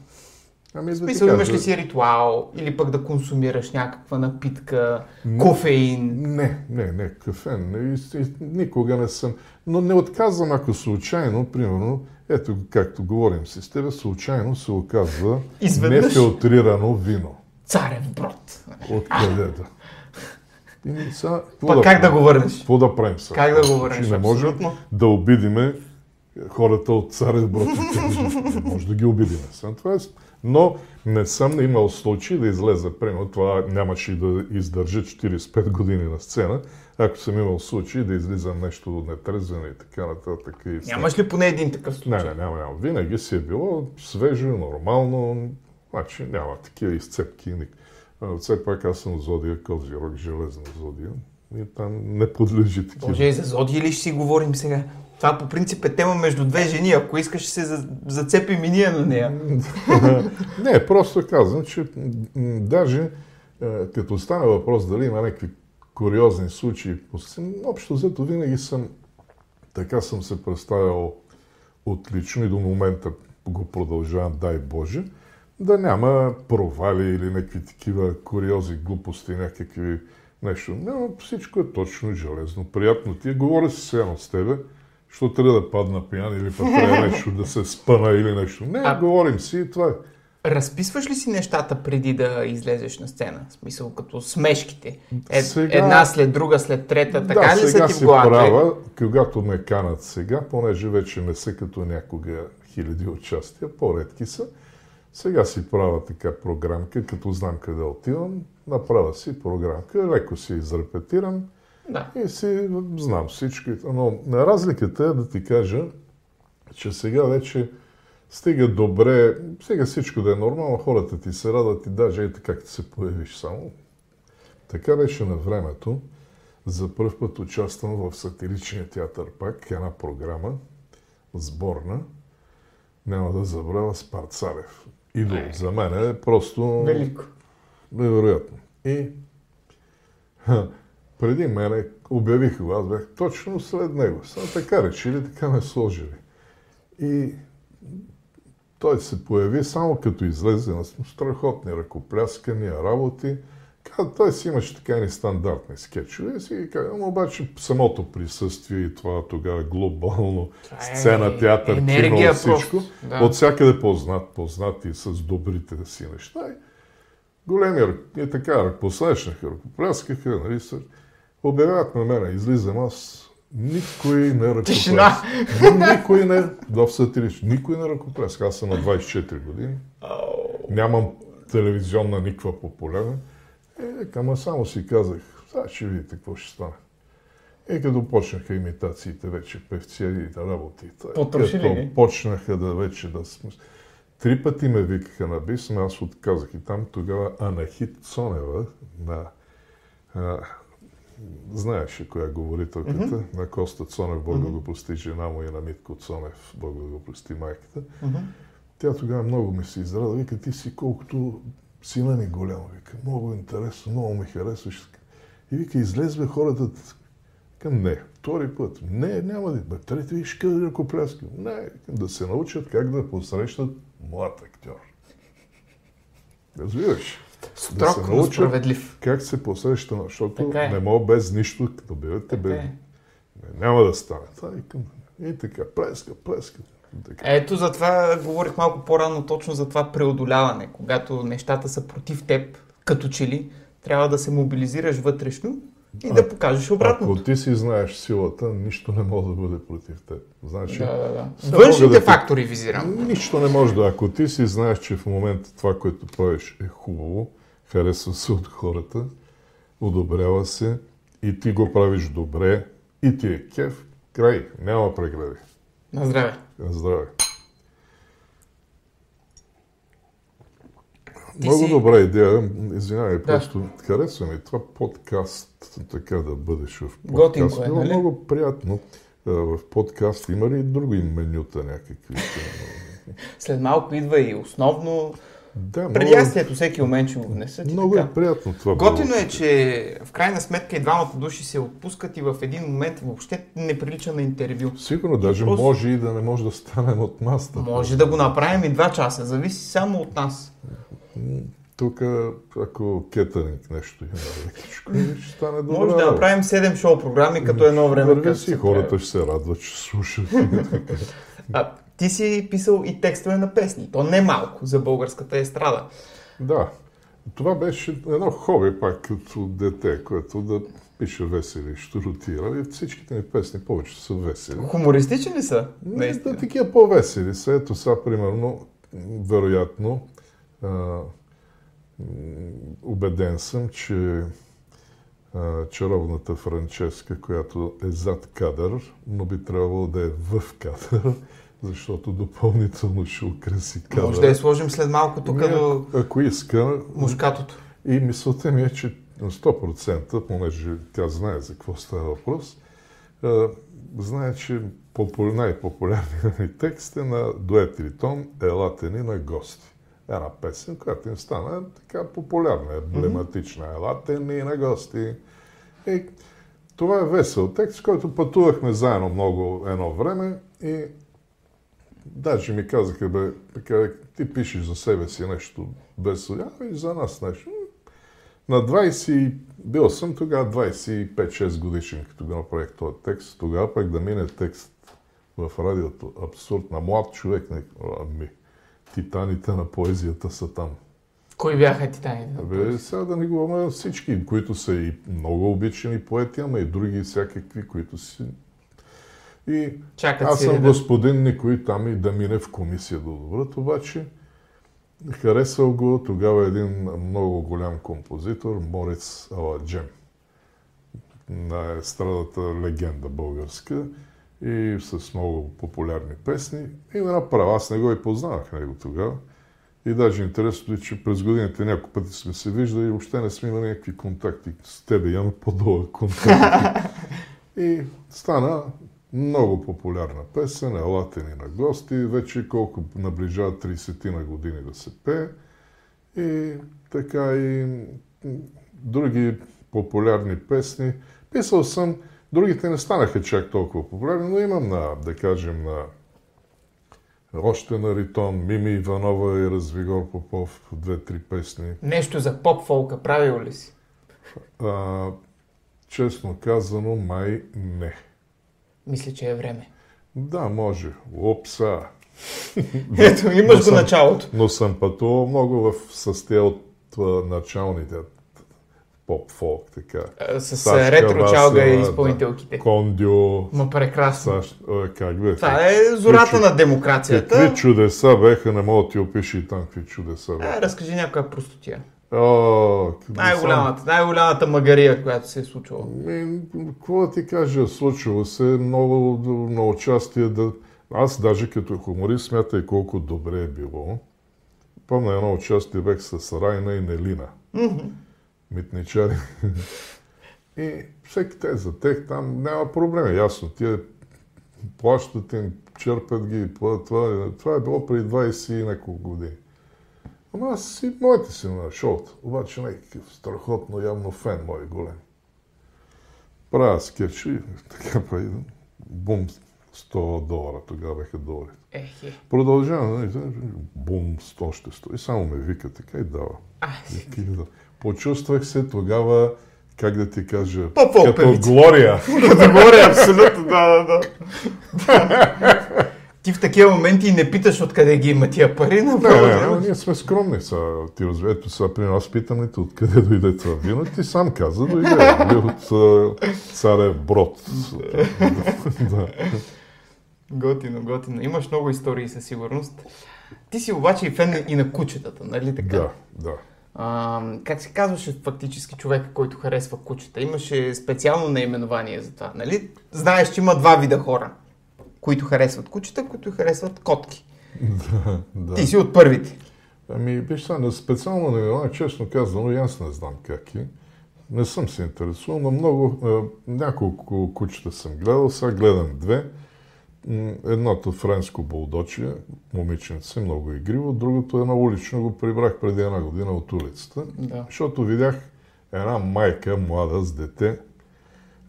Ами, ти смисъл, имаш ли си ритуал или пък да консумираш някаква напитка, кофеин? Не, не, не, кафен. Не, никога не съм. Но не отказвам, ако случайно, примерно, ето както говорим си с тебе, случайно се оказва Изведнъж? нефилтрирано вино. Царев брод. Откъде да? И сега, какво Пък как да го върнеш? Какво да правим сега? Как да го върнеш? Не може да обидиме хората от Царев брод. не може да ги обидиме. Това е... Но не съм имал случай да излезе. Примерно това нямаше и да издържа 45 години на сцена, ако съм имал случай да излизам нещо нетрезвено и така нататък. И Нямаш ли поне един такъв не, случай? не, няма, няма. Винаги си е било свежо, нормално. Значи няма такива изцепки. ник- А, Все пак аз съм зодия Козирог, железна зодия. И там не подлежи такива. Боже, за зодии ли ще си говорим сега? Това по принцип е тема между две жени. Ако искаш, ще се за- зацепим и ние на нея. не, просто казвам, че даже е, като стане въпрос дали има някакви куриозни случаи, общо взето винаги съм така съм се представил отлично и до момента го продължавам, дай Боже, да няма провали или някакви такива куриози, глупости, някакви нещо. Няма, всичко е точно железно. Приятно ти е. Говоря си сега с тебе, защото трябва да падна пиян или пък трябва нещо да се спъна или нещо. Не, А- говорим си и това е. Разписваш ли си нещата преди да излезеш на сцена? В смисъл като смешките. Е, Сега- Една след друга, след трета. Така да, ли са сега ти в главата? права, когато ме канат сега, понеже вече не са като някога хиляди участия, по-редки са, сега си правя така програмка, като знам къде отивам, направя си програмка, леко си изрепетирам Да. и си знам всичко. Но разликата е да ти кажа, че сега вече стига добре, сега всичко да е нормално, хората ти се радват и даже и така, като се появиш само. Така беше на времето. За първ път участвам в сатиричния театър пак, една програма, сборна. Няма да забравя с Идол за мен е просто Велико. невероятно. И ха, преди мене обявиха го, аз бях точно след него. Само така решили, така ме сложили. И той се появи само като излезе на страхотни ръкопляскания, работи. Той си имаше така ни стандартни скетчове. И си но обаче самото присъствие и това тогава глобално е сцена, театър, кино, всичко. да. От всякъде познат, познати с добрите си неща. И големи и така ръкопосрещнаха, ръкопляскаха, нали. Обявяват на мене, излизам аз, никой не ръкопляска. Никой не, в сатирич, никой не ръкопляска. Аз съм на 24 години, нямам телевизионна никаква популярна. Е, ама само си казах, сега ще видите какво ще стане. И като почнаха имитациите вече, певци и да работи. тъй, Потрошили като почнаха да вече да сме... Три пъти ме викаха на бис, но аз отказах. И там тогава Анахит Цонева, на, а, знаеше коя е говорителката, mm-hmm. на Коста Цонев, Бог да го прости жена му и на Митко Цонев, Бог да го прости майката. Тя тогава много ми се израда. Вика, ти си колкото сина ми голямо. Вика, много интересно, много ми харесваш. И вика, излезме хората. Към не, втори път. Не, няма да. Бе, трети виж къде ръкопляска. Не, да се научат как да посрещат млад актьор. Разбираш? Строг, но справедлив. как се посреща, защото е. не мога без нищо, като Така без... е. Няма да стане. И така, плеска, плеска. Така. Ето за това говорих малко по-рано точно за това преодоляване. Когато нещата са против теб, като че ли, трябва да се мобилизираш вътрешно и да покажеш обратното. Ако ти си знаеш силата, нищо не може да бъде против теб. Значи, Да, да, да. Външните да фактори визирам. нищо не може да. Ако ти си знаеш, че в момента това, което правиш е хубаво, харесва се от хората, одобрява се и ти го правиш добре и ти е кеф, край, няма прегради. На здраве. На Здраве. Ти Много си- добра идея. Извинявай, Да. просто харесва ми това подкаст, така да бъдеш в подкаст. Готинко е, Било нали? много приятно. В подкаст има ли и други менюта някакви? След малко идва и основно Да, Преди много, ястието всеки момент ще го внесе. много е приятно това. Готино е, че в крайна сметка и двамата души се отпускат и в един момент въобще не прилича на интервю. Сигурно даже Просто- може и да не може да станем от маста. Може да го направим и два часа, зависи само от нас. Тук, ако кетъринг нещо има лекичко, ще стане добре. Може да направим 7 шоу програми, като едно време. Върви си, хората ще се радват, че слушат. А, ти си писал и текстове на песни. То не малко за българската естрада. да, това беше едно хоби пак като дете, което да пише весели, штуротира. И всичките ми песни повече са весели. Хумористични ли са? Не, да, такива по-весели са. Ето сега, примерно, вероятно, а, убеден съм, че а, чаровната Франческа, която е зад кадър, но би трябвало да е в кадър, защото допълнително ще украси кадър. Може да я сложим след малко тук Ами, до Ако иска, мушкатото. и мисълта ми е, че на 100%, понеже тя знае за какво става въпрос, знае, че попу- най-популярният ми текст е на дует Ритон «Елате ни на гости». Една песен, която им стана така популярна, емблематична. «Елате ни на гости». И това е весел текст, който пътувахме заедно много едно време и даже ми казаха, бе, така, ти пишеш за себе си нещо весело, а и за нас нещо. На 20, бил съм тогава 25-6 годишен, като го направих този текст. Тогава пък да мине текст в радиото, абсурд на млад човек. Не, ами, титаните на поезията са там. Кои бяха титаните? Абе, сега да не говорим всички, които са и много обичани поети, ама и други всякакви, които си... И Чакат аз съм господин никой там и да мине в комисия да одобрят, обаче харесал го тогава един много голям композитор, Морец Аладжем, на естрадата легенда българска и с много популярни песни. И ме направи, аз не го и познавах него тогава. И даже интересно е, че през годините няколко пъти сме се виждали и въобще не сме имали някакви контакти. С тебе имаме по-дълъг контакт. и стана много популярна песен, елате ни на гости, вече колко наближава 30 на години да се пее. И така и други популярни песни. Писал съм, другите не станаха чак толкова популярни, но имам на, да кажем, на още на Ритон, Мими Иванова и Развигор Попов, две-три песни. Нещо за поп-фолка правил ли си? А, честно казано, май не. Мисля, че е време. Да, може. Опса. Ето, имаш Но го началото. Но съм пътувал много в състия от а, началните поп-фолк, така. А, С Сашка ретро чалга и изпълнителките. Кондио, Ма прекрасно. САЩ, а, как бе? Това е зората Какви- на демокрацията. Какви чудеса беха, не мога да ти опиша и там какви чудеса А, беха. разкажи някоя простотия. О, Най-голямата, най-голямата магария, която се е случвала. Ми, какво да ти кажа, случило се много на участие да... Аз даже като хуморист смятай колко добре е било. Помня едно участие бех с Райна и Нелина. Митничари. и всеки те за тех там няма проблеми. Ясно, тия плащат им, черпят ги. Това, това е било преди 20 и няколко години. Ама аз си, моите си на шоуто. Обаче някакъв страхотно явно фен мой голем. Правя скетчи, така прави, бум, 100 долара, тогава беха долари. Ехе. Продължавам, нали, бум, 100 ще стои. Само ме вика така и дава. И да. Почувствах се тогава, как да ти кажа, като. Глория. да говоря, абсолютно, да, да, да. Ти в такива моменти не питаш откъде ги има тия пари, Не, направо. не, няма. не, ние сме скромни. Са, ти ето сега при нас питаме те откъде дойде това вино. Ти сам каза, дойде от царев брод. да. Готино, готино. Имаш много истории със сигурност. Ти си обаче и фен и на кучетата, нали така? да, да. А, как се казваше фактически човека, който харесва кучета? Имаше специално наименование за това, нали? Знаеш, че има два вида хора, които харесват кучета, които харесват котки. да. Ти си от първите. Ами, виж сега, на специално наименование, честно казано, и аз не знам как е. Не съм се интересувал, но много, няколко кучета съм гледал, сега гледам две. едното френско булдоче, момиченце, много игриво, другото едно улично го прибрах преди една година от улицата, Да. защото видях една майка, млада, с дете.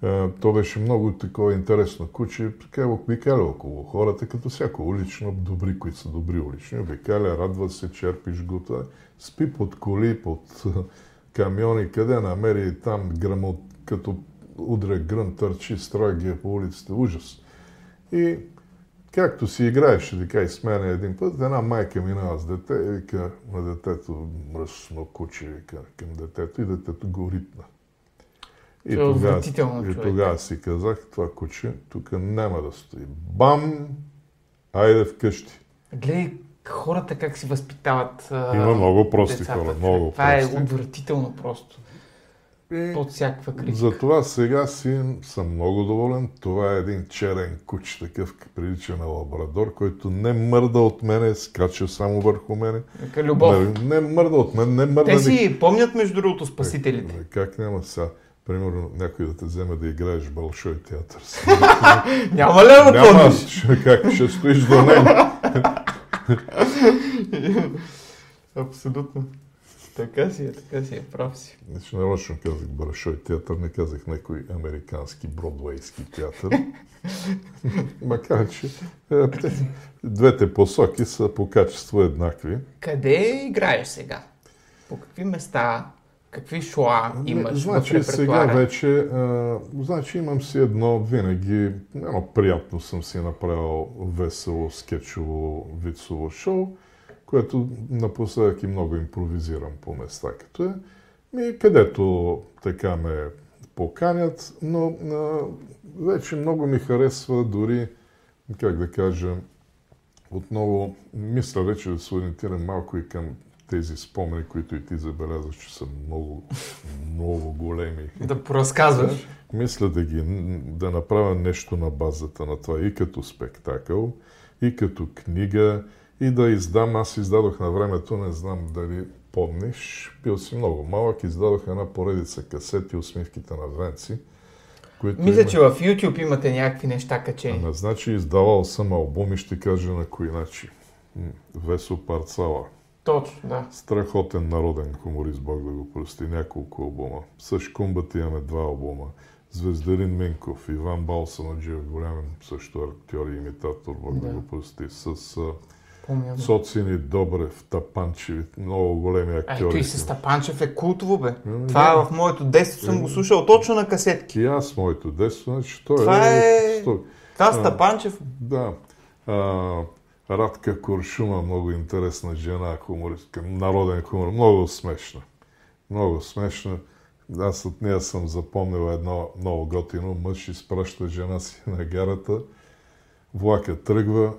Е, То беше много такова интересно куче, така обикаля около хората, като всяко улично, добри, които са добри улични, обикаля, радва се, черпиш го, това. спи под коли, под е, камиони, къде намери там гръмот, като удря гръм, търчи, строй ги е по улицата, ужас. И както си играеше така и с мен един път, една майка минава с дете и вика на детето, мръсно куче, към детето и детето го ритна. И е тогава, и тогава си казах, това куче тук няма да стои. Бам! Айде вкъщи. Гледай хората как си възпитават Има много прости децата, хора, много Това прости. е отвратително просто. И Под всякаква критика. затова сега си съм много доволен. Това е един черен куч, такъв прилича на лабрадор, който не мърда от мене, скача само върху мене. Любов. Не, не мърда от мен, не мърда Те ни- си помнят, между другото, спасителите. Е, Как няма сега? Примерно някой да те вземе да играеш в Бълшой театър. Няма ли да Няма, как ще стоиш до него. Абсолютно. Така си е, така си е, прав си. Значи нарочно казах Бълшой театър, не казах някой американски бродвейски театър. Макар, че е, те- двете посоки са по качество еднакви. Къде играеш сега? По какви места? Какви шоа имаш значи в сега вече, а, значи имам си едно винаги, едно приятно съм си направил весело, скетчово, вицово шоу, което напоследък и много импровизирам по места, като е. И където така ме поканят, но а, вече много ми харесва дори, как да кажа, отново мисля вече да се ориентирам малко и към тези спомени, които и ти забелязваш, че са много, много големи. Да поразказваш. Мисля да ги, да направя нещо на базата на това и като спектакъл, и като книга, и да издам. Аз издадох на времето, не знам дали помниш, бил си много малък, издадох една поредица касети, усмивките на Венци, които Мисля, има- че в YouTube имате някакви неща качени. Ама, значи издавал съм албуми, ще кажа на кои начи. Весо Парцала, Точно, да. страхотен народен хуморист, Бог да го прости, няколко албума. С Шкумбата имаме два албума. Звездарин Минков, Иван Балсанаджиев, голям също актьор и имитатор, Бог да, Да. го прости. С Помня. Социни Добрев, Тапанчеви, много големи Ай, актьори. той с Стапанчев е култово, бе. Ами, Това да. в моето детство съм го слушал точно на касетки. И аз, моето детство, значи той Това е- Стой. Това А. Стапанчев, Да. А, Радка Куршума, много интересна жена, хумористка, народен хумор, много смешна. Много смешна. Аз от нея съм запомнил едно много готино. Мъж изпраща жена си на гарата, влака тръгва,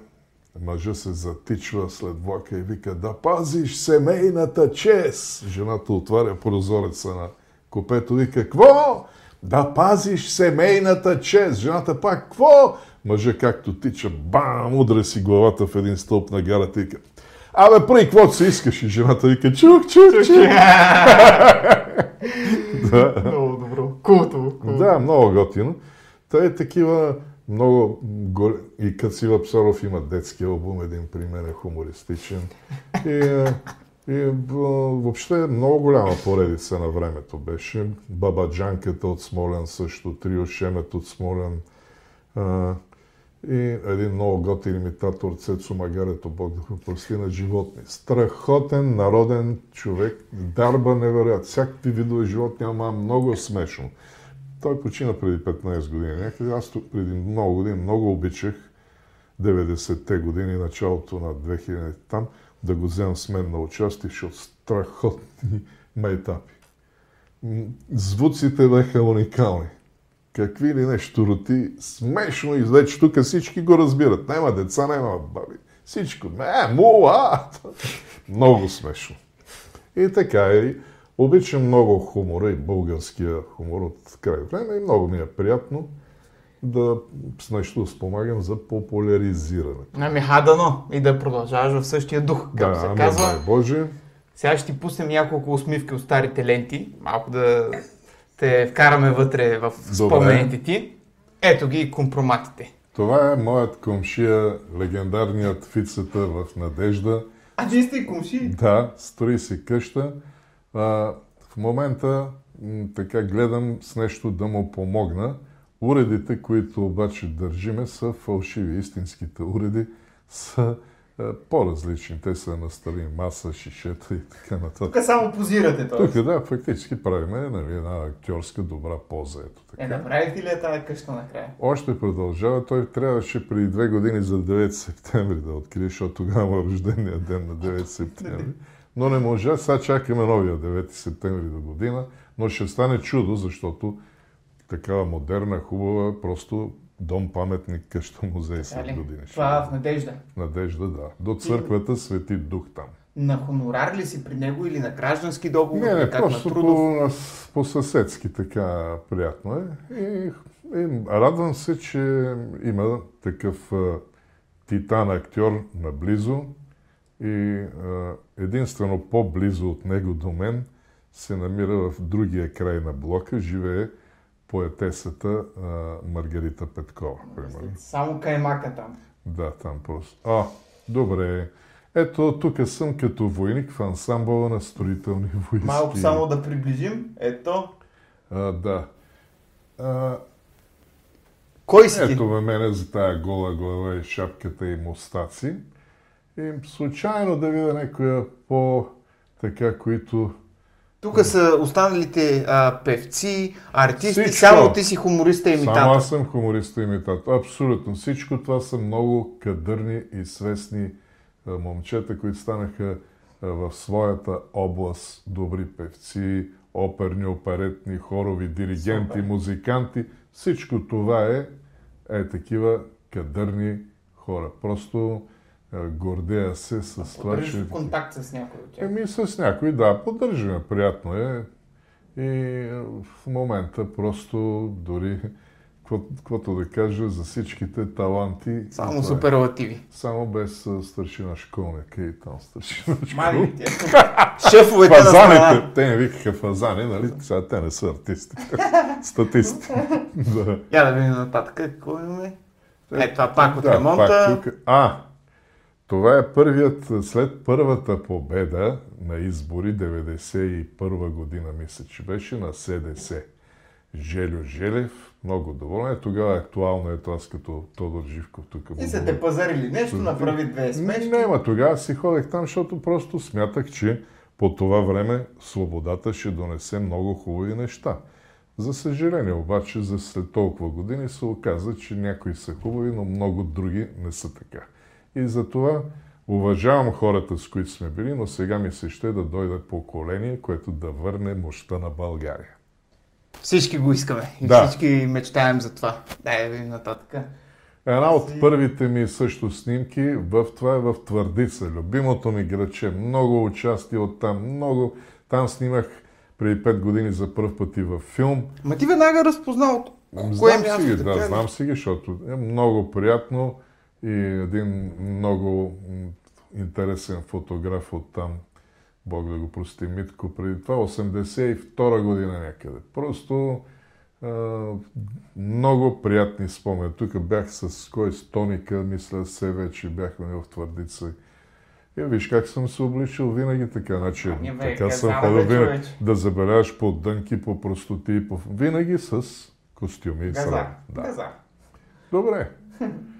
мъжа се затичва след влака и вика да пазиш семейната чест. Жената отваря прозореца на купето и вика, какво? Да пазиш семейната чест. Жената пак, какво? Мъжа както тича, бам, удря си главата в един стълб на гарата и вика, Абе, прави каквото си искаш. И жената вика, чух, чух, чух. да. Много добро. Култово. Да, много готино. Та е такива много гол... И Кацива Псаров има детски албум, един при мен е хумористичен. И, е, и е, въобще много голяма поредица на времето беше. Баба Джанката от Смолян също, Трио Шемет от Смолян. И един много готин имитатор Цецо Магарето, да го прости, на животни. Страхотен народен човек, дарба невероятно. Всякакви видове животни, ама много смешно. Той почина преди 15 години. Някъде аз преди много години много обичах 90-те години, началото на 2000 там, да го вземам с мен на участие, защото страхотни майтапи. Звуците бяха уникални. Какви ли нещо роти, смешно и вече тук всички го разбират. Няма деца, няма баби. Всичко. Ме, муа! Много смешно. И така е. Обичам много хумора и българския хумор от край време и много ми е приятно да с нещо да спомагам за популяризиране. Ами хадано и да продължаваш в същия дух, както Да, се ами, казва. Боже. Сега ще ти пуснем няколко усмивки от старите ленти, малко да те вкараме вътре в спомените ти. Ето ги компроматите. Това е моят комшия, легендарният Фицата в Надежда. А вие сте комши? Да, строи си къща. А, в момента м, така гледам с нещо да му помогна. Уредите, които обаче държиме, са фалшиви. Истинските уреди са по-различни. Те са на стари маса, шишета и така нататък. Тук само позирате това. Тук, да, фактически правиме нали, една актьорска добра поза. Ето така. Е, направихте ли я тази къща накрая? Още продължава. Той трябваше преди две години за 9 септември да открие, защото тогава е рождения ден на 9 септември. Но не може. Сега чакаме новия 9 септември до година. Но ще стане чудо, защото такава модерна, хубава, просто дом паметник, къща музей след години. Това бъде. в надежда. Надежда, да. До църквата Свети Дух там. На хонорар ли си при него или на граждански договор? Не, не, просто по, по съседски така приятно е. И, и радвам се, че има такъв а, титан актьор наблизо и а, единствено по-близо от него до мен се намира в другия край на блока, живее поетесата а, Маргарита Петкова, примерно. Само каймака там. Да, там просто. А, добре. Ето, тук съм като войник в ансамбъла на строителни войски. Малко само да приближим. Ето. А, да. А, Кой си ето ме мене за тая гола глава и шапката и мустаци. И случайно да видя някоя по така, които... Тук са останалите а, певци, артисти, Всичко. само ти си хумориста и Само имитатор. аз съм хумориста и имитатор. Абсолютно. Всичко това са много кадърни и свестни а, момчета, които станаха а, в своята област добри певци, оперни, оперетни, хорови, диригенти, Супер. музиканти. Всичко това е, е такива кадърни хора. Просто а, гордея се с това, Поддържаш че... в контакт с някой от тях. Еми с някой, да, поддържаме, приятно е. И в момента просто дори, какво- каквото да кажа, за всичките таланти. Само това е. суперлативи. Само без а, старшина школника и там старшина ти. Шефовете на Фазаните, страна. те не викаха фазани, нали? Сега те не са артисти. Статисти. да. Я да видим нататък. Какво имаме? Е, това пак от Да, ремонта. пак тук. А, това е първият, след първата победа на избори, 91 година, мисля, че беше на СДС. Желю Желев, много доволен. Е, Тогава актуално е това, като Тодор Живков тук. И говори. те пазарили нещо, направи две смешки. Не, ма тогава си ходех там, защото просто смятах, че по това време свободата ще донесе много хубави неща. За съжаление обаче, за след толкова години се оказа, че някои са хубави, но много други не са така. И затова уважавам хората, с които сме били, но сега ми се ще да дойде поколение, което да върне мощта на България. Всички го искаме. И Да. всички мечтаем за това. Дай да видим нататък. Една от първите ми също снимки в това е в Твърдица. Любимото ми граче. Много участие от там. Много. Там снимах преди 5 години за първ път и във филм. Ма ти веднага разпознал от кое знам място си ги, да, знам си ги, защото е много приятно и един много интересен фотограф от там, Бог да го прости, Митко, преди това, 82 година някъде. Просто а, много приятни спомени. Тук бях с кой с Тоника, мисля се вече бяхме в Твърдица. И виж как съм се обличал винаги така. Значи, Ами, бе, така съм ходил винаги да забеляваш по дънки, по простоти, по... винаги с костюми и срам. Да. Газа. Добре.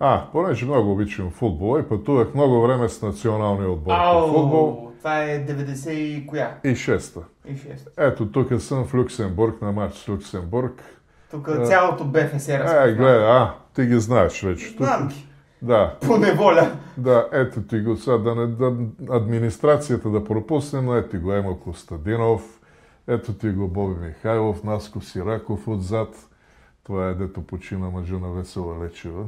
А, понеже много обичам футбола и пътувах много време с националния отбор по футбол Ау, това е 90 и коя? и шеста. И 6. Ето, тук съм в Люксембург, на матч с Люксембург. Тук А. цялото БФС Е, разпознава. гледай, а, ти ги знаеш вече. Знам ги. да, По неволя. да, ето ти го сега, да не, да, администрацията да пропуснем, но ето ти го Емо Костадинов, ето ти го Боби Михайлов, Наско Сираков отзад. Това е дето почина мъжа на Весела Лечева.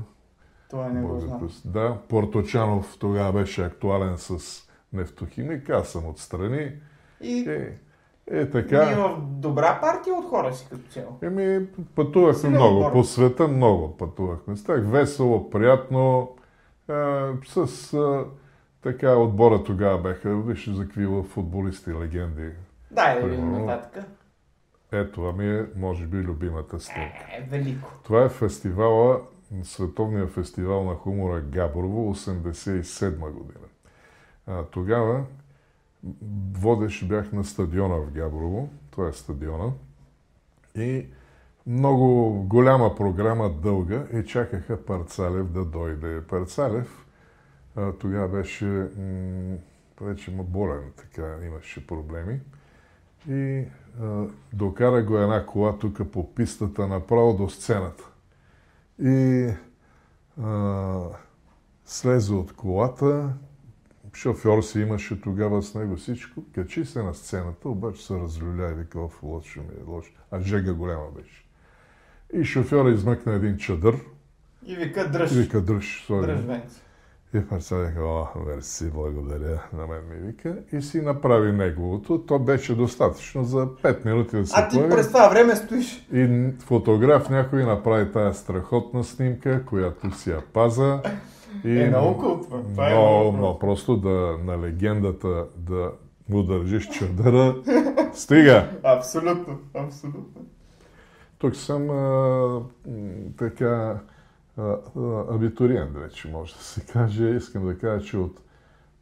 Това не го Бог да Порточанов тогава беше актуален с нефтохимик, аз съм отстрани. И Е, е ние така. в добра партия от хора си като цяло. Еми, пътувахме много. отбор. По света много пътувахме. Стах весело, приятно. Е, с е, така отбора тогава беха, виж за какви футболисти, легенди. Да Примерно. нататък. Ето, това ми е, може би, любимата снимка. Е, велико. Това е фестивала Световния фестивал на хумора Габрово 87 година. А, тогава водещ бях на стадиона в Габрово, това е стадиона, и много голяма програма, дълга, и чакаха Парцалев да дойде. Парцалев тогава беше м- вече болен, така имаше проблеми. И а, докара го една кола тук по пистата направо до сцената. И а, слезе от колата, шофьор си имаше тогава с него всичко, качи се на сцената, обаче се разлюля и вика, оф, лошо ми е, лошо. А жега голяма беше. И шофьора измъкна един чадър. И вика, дръж. И вика, дръж. Дръж, Венци. И о, мерси, благодаря, на мен ми вика. И си направи неговото. То беше достатъчно за 5 минути да се А ти появи. през това време стоиш. И фотограф някой направи тая страхотна снимка, която си я паза. И Е, много култва. Това е много, просто да, на легендата да му държиш чадъра. Стига! Абсолютно, абсолютно. Тук съм а, така абитуриент вече, може да се каже. Искам да кажа, че от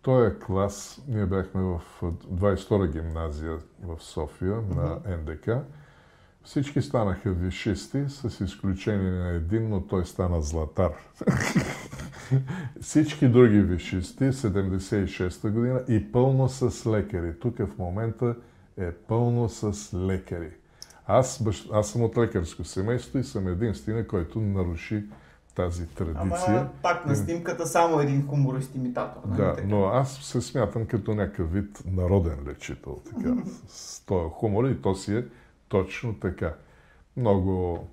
този клас, ние бяхме в 22-а гимназия в София на НДК, всички станаха вишисти, с изключение на един, но той стана златар. Всички други вишисти, 76-та година и пълно с лекари. Тук в момента е пълно с лекари. Аз, аз съм от лекарско семейство и съм единствения, който наруши тази традиция. Ама пак на снимката само един хуморист-имитатор. нали Да, така? но аз се смятам като някакъв вид народен лечител, така, с този хумор и то си е точно така. Много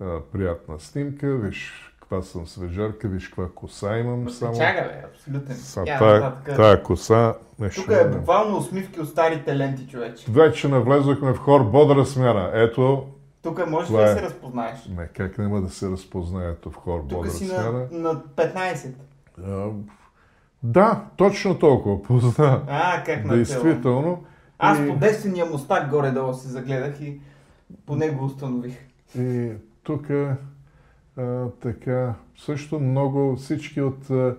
а, приятна снимка, виж каква съм свежарка, виж каква коса имам само. Чага, бе, абсолютен. Са, Я, тая, нататък. тая коса, нещо. Тук е буквално усмивки от старите ленти, човече. Вече навлезохме в хор бодра смяна. Ето, Тук ли Това да е. се разпознаеш? не, как няма да се разпознае ето в хор Тук бодра си на, на 15. А, да, точно толкова позна. А, как на Действително. Аз И- по дествения мустак горе-долу се загледах и по него установих. И тук така, също много всички от а,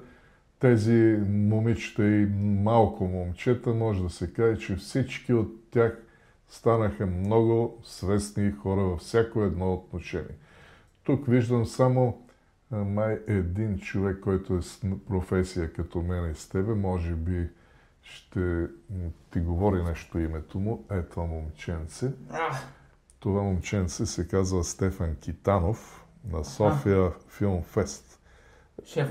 тези момичета и малко момчета, може да се каже, че всички от тях станаха много свестни хора във всяко едно отношение. Тук виждам само май един човек, който е с професия като мен и с тебе, може би ще ти говори нещо името му. Е това момченце. Това момченце се казва Стефан Китанов на София Филм Фест.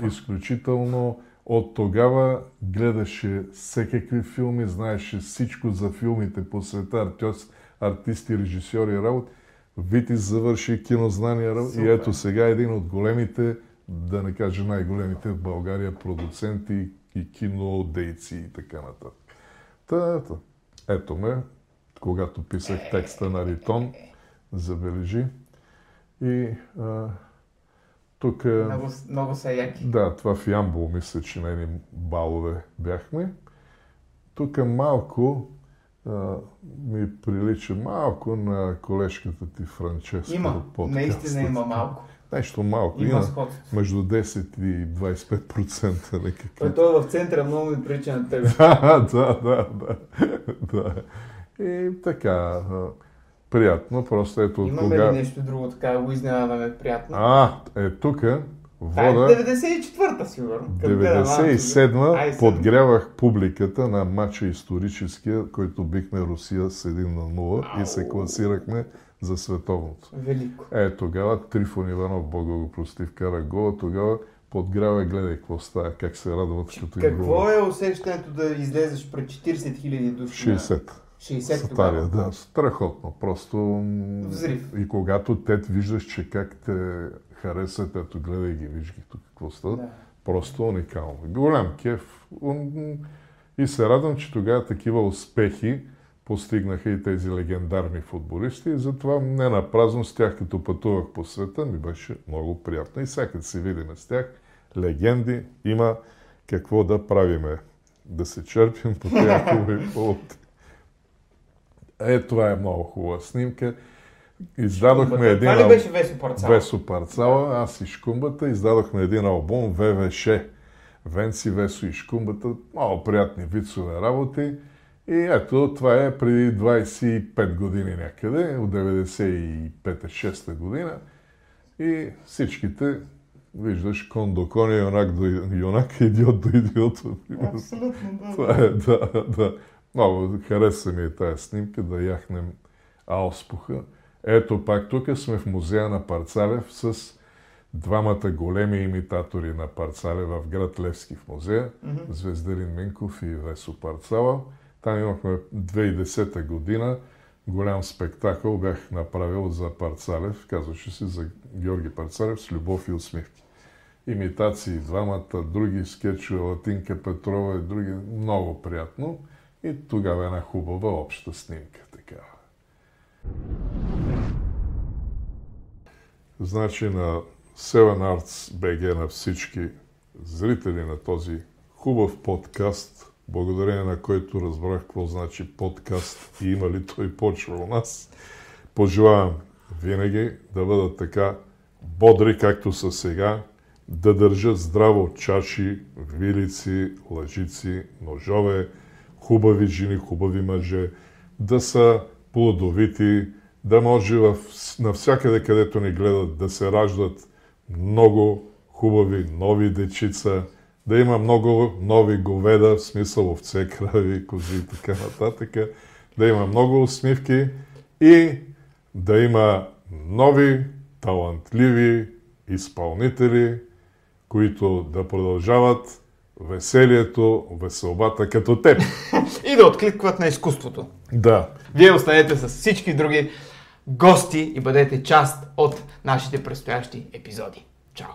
Изключително от тогава гледаше всекакви филми, знаеше всичко за филмите по света, артист, артисти, режисьори, работи. Вити завърши кинознания работи. и Супер. ето сега един от големите, да не кажа най-големите в България, продуценти и кинодейци и така нататък. Та, ето. ето ме, когато писах текста на Ритон, забележи. И а, тук... Много, много са яки. Да, това в Ямбол мисля, че на едни балове бяхме. Тук малко а, ми прилича малко на колежката ти Франческа Има, от подкаста. наистина има малко. Нещо малко. Има Има, между 10 и 25% някакви. Той, той е в центъра, много ми прилича на тебе. Да, да, да, да, да. И така, а, приятно, просто ето Имаме кога... ли нещо друго така, го изненадаме приятно? А, е тук, е вода... 94-та, сигурно. Към гледам, а, 97-ма Ай, седма. подгрявах публиката на матча историческия, който бихме Русия с 1 на 0 и се Ау. класирахме за световното. Велико. Е, тогава Трифон Иванов, Бога го прости, вкара гола, тогава подгрява и гледай какво става, как се радват като Какво е усещането да излезеш пред 40 000 души? на- 60. 60 Сатария, тогава. да, страхотно. Просто... Взрив. И когато те виждаш, че как те харесват, ето гледай ги, виж ги тук какво става. Да. Просто уникално. Голям кеф. И се радвам, че тогава такива успехи постигнаха и тези легендарни футболисти. И затова не на празно с тях, като пътувах по света, ми беше много приятно. И сега като се видим с тях, легенди, има какво да правиме. Да се черпим по тези хубави поводи. Е, това е много хубава снимка. Издадохме един Това ли беше Весо Парцал? Весо Парцала, аз и Шкумбата. Издадохме един албум ВВШ. Венци, Весо и Шкумбата. Много приятни вицове работи. И ето, това е преди 25 години някъде, от 95-6 година. И всичките, виждаш, кон до кон, юнак до юнак, идиот до идиот. Абсолютно, да. Това е, да, да. Много хареса ми е тази снимка, да яхнем ауспуха. Ето пак тук сме в музея на Парцалев с двамата големи имитатори на Парцалев в град Левски в музея, Звездарин Минков и Весо Парцала. Там имахме 2010 година голям спектакъл бях направил за Парцалев, казваше се за Георги Парцалев с любов и усмивки. Имитации двамата, други скетчове, Латинка Петрова и други, много приятно. И тогава една хубава обща снимка такава. Значи на Seven Arts BG на всички зрители на този хубав подкаст, благодарение на който разбрах какво значи подкаст и има ли той почва у нас. Пожелавам винаги да бъдат така бодри, както са сега, да държат здраво чаши, вилици, лъжици, ножове, хубави жени, хубави мъже, да са плодовити, да може в, навсякъде, където ни гледат, да се раждат много хубави нови дечица, да има много нови говеда, в смисъл овце, крави, кози и така нататък, да има много усмивки и да има нови, талантливи изпълнители, които да продължават веселието, веселбата като теб. и да откликват на изкуството. Да. Вие останете с всички други гости и бъдете част от нашите предстоящи епизоди. Чао!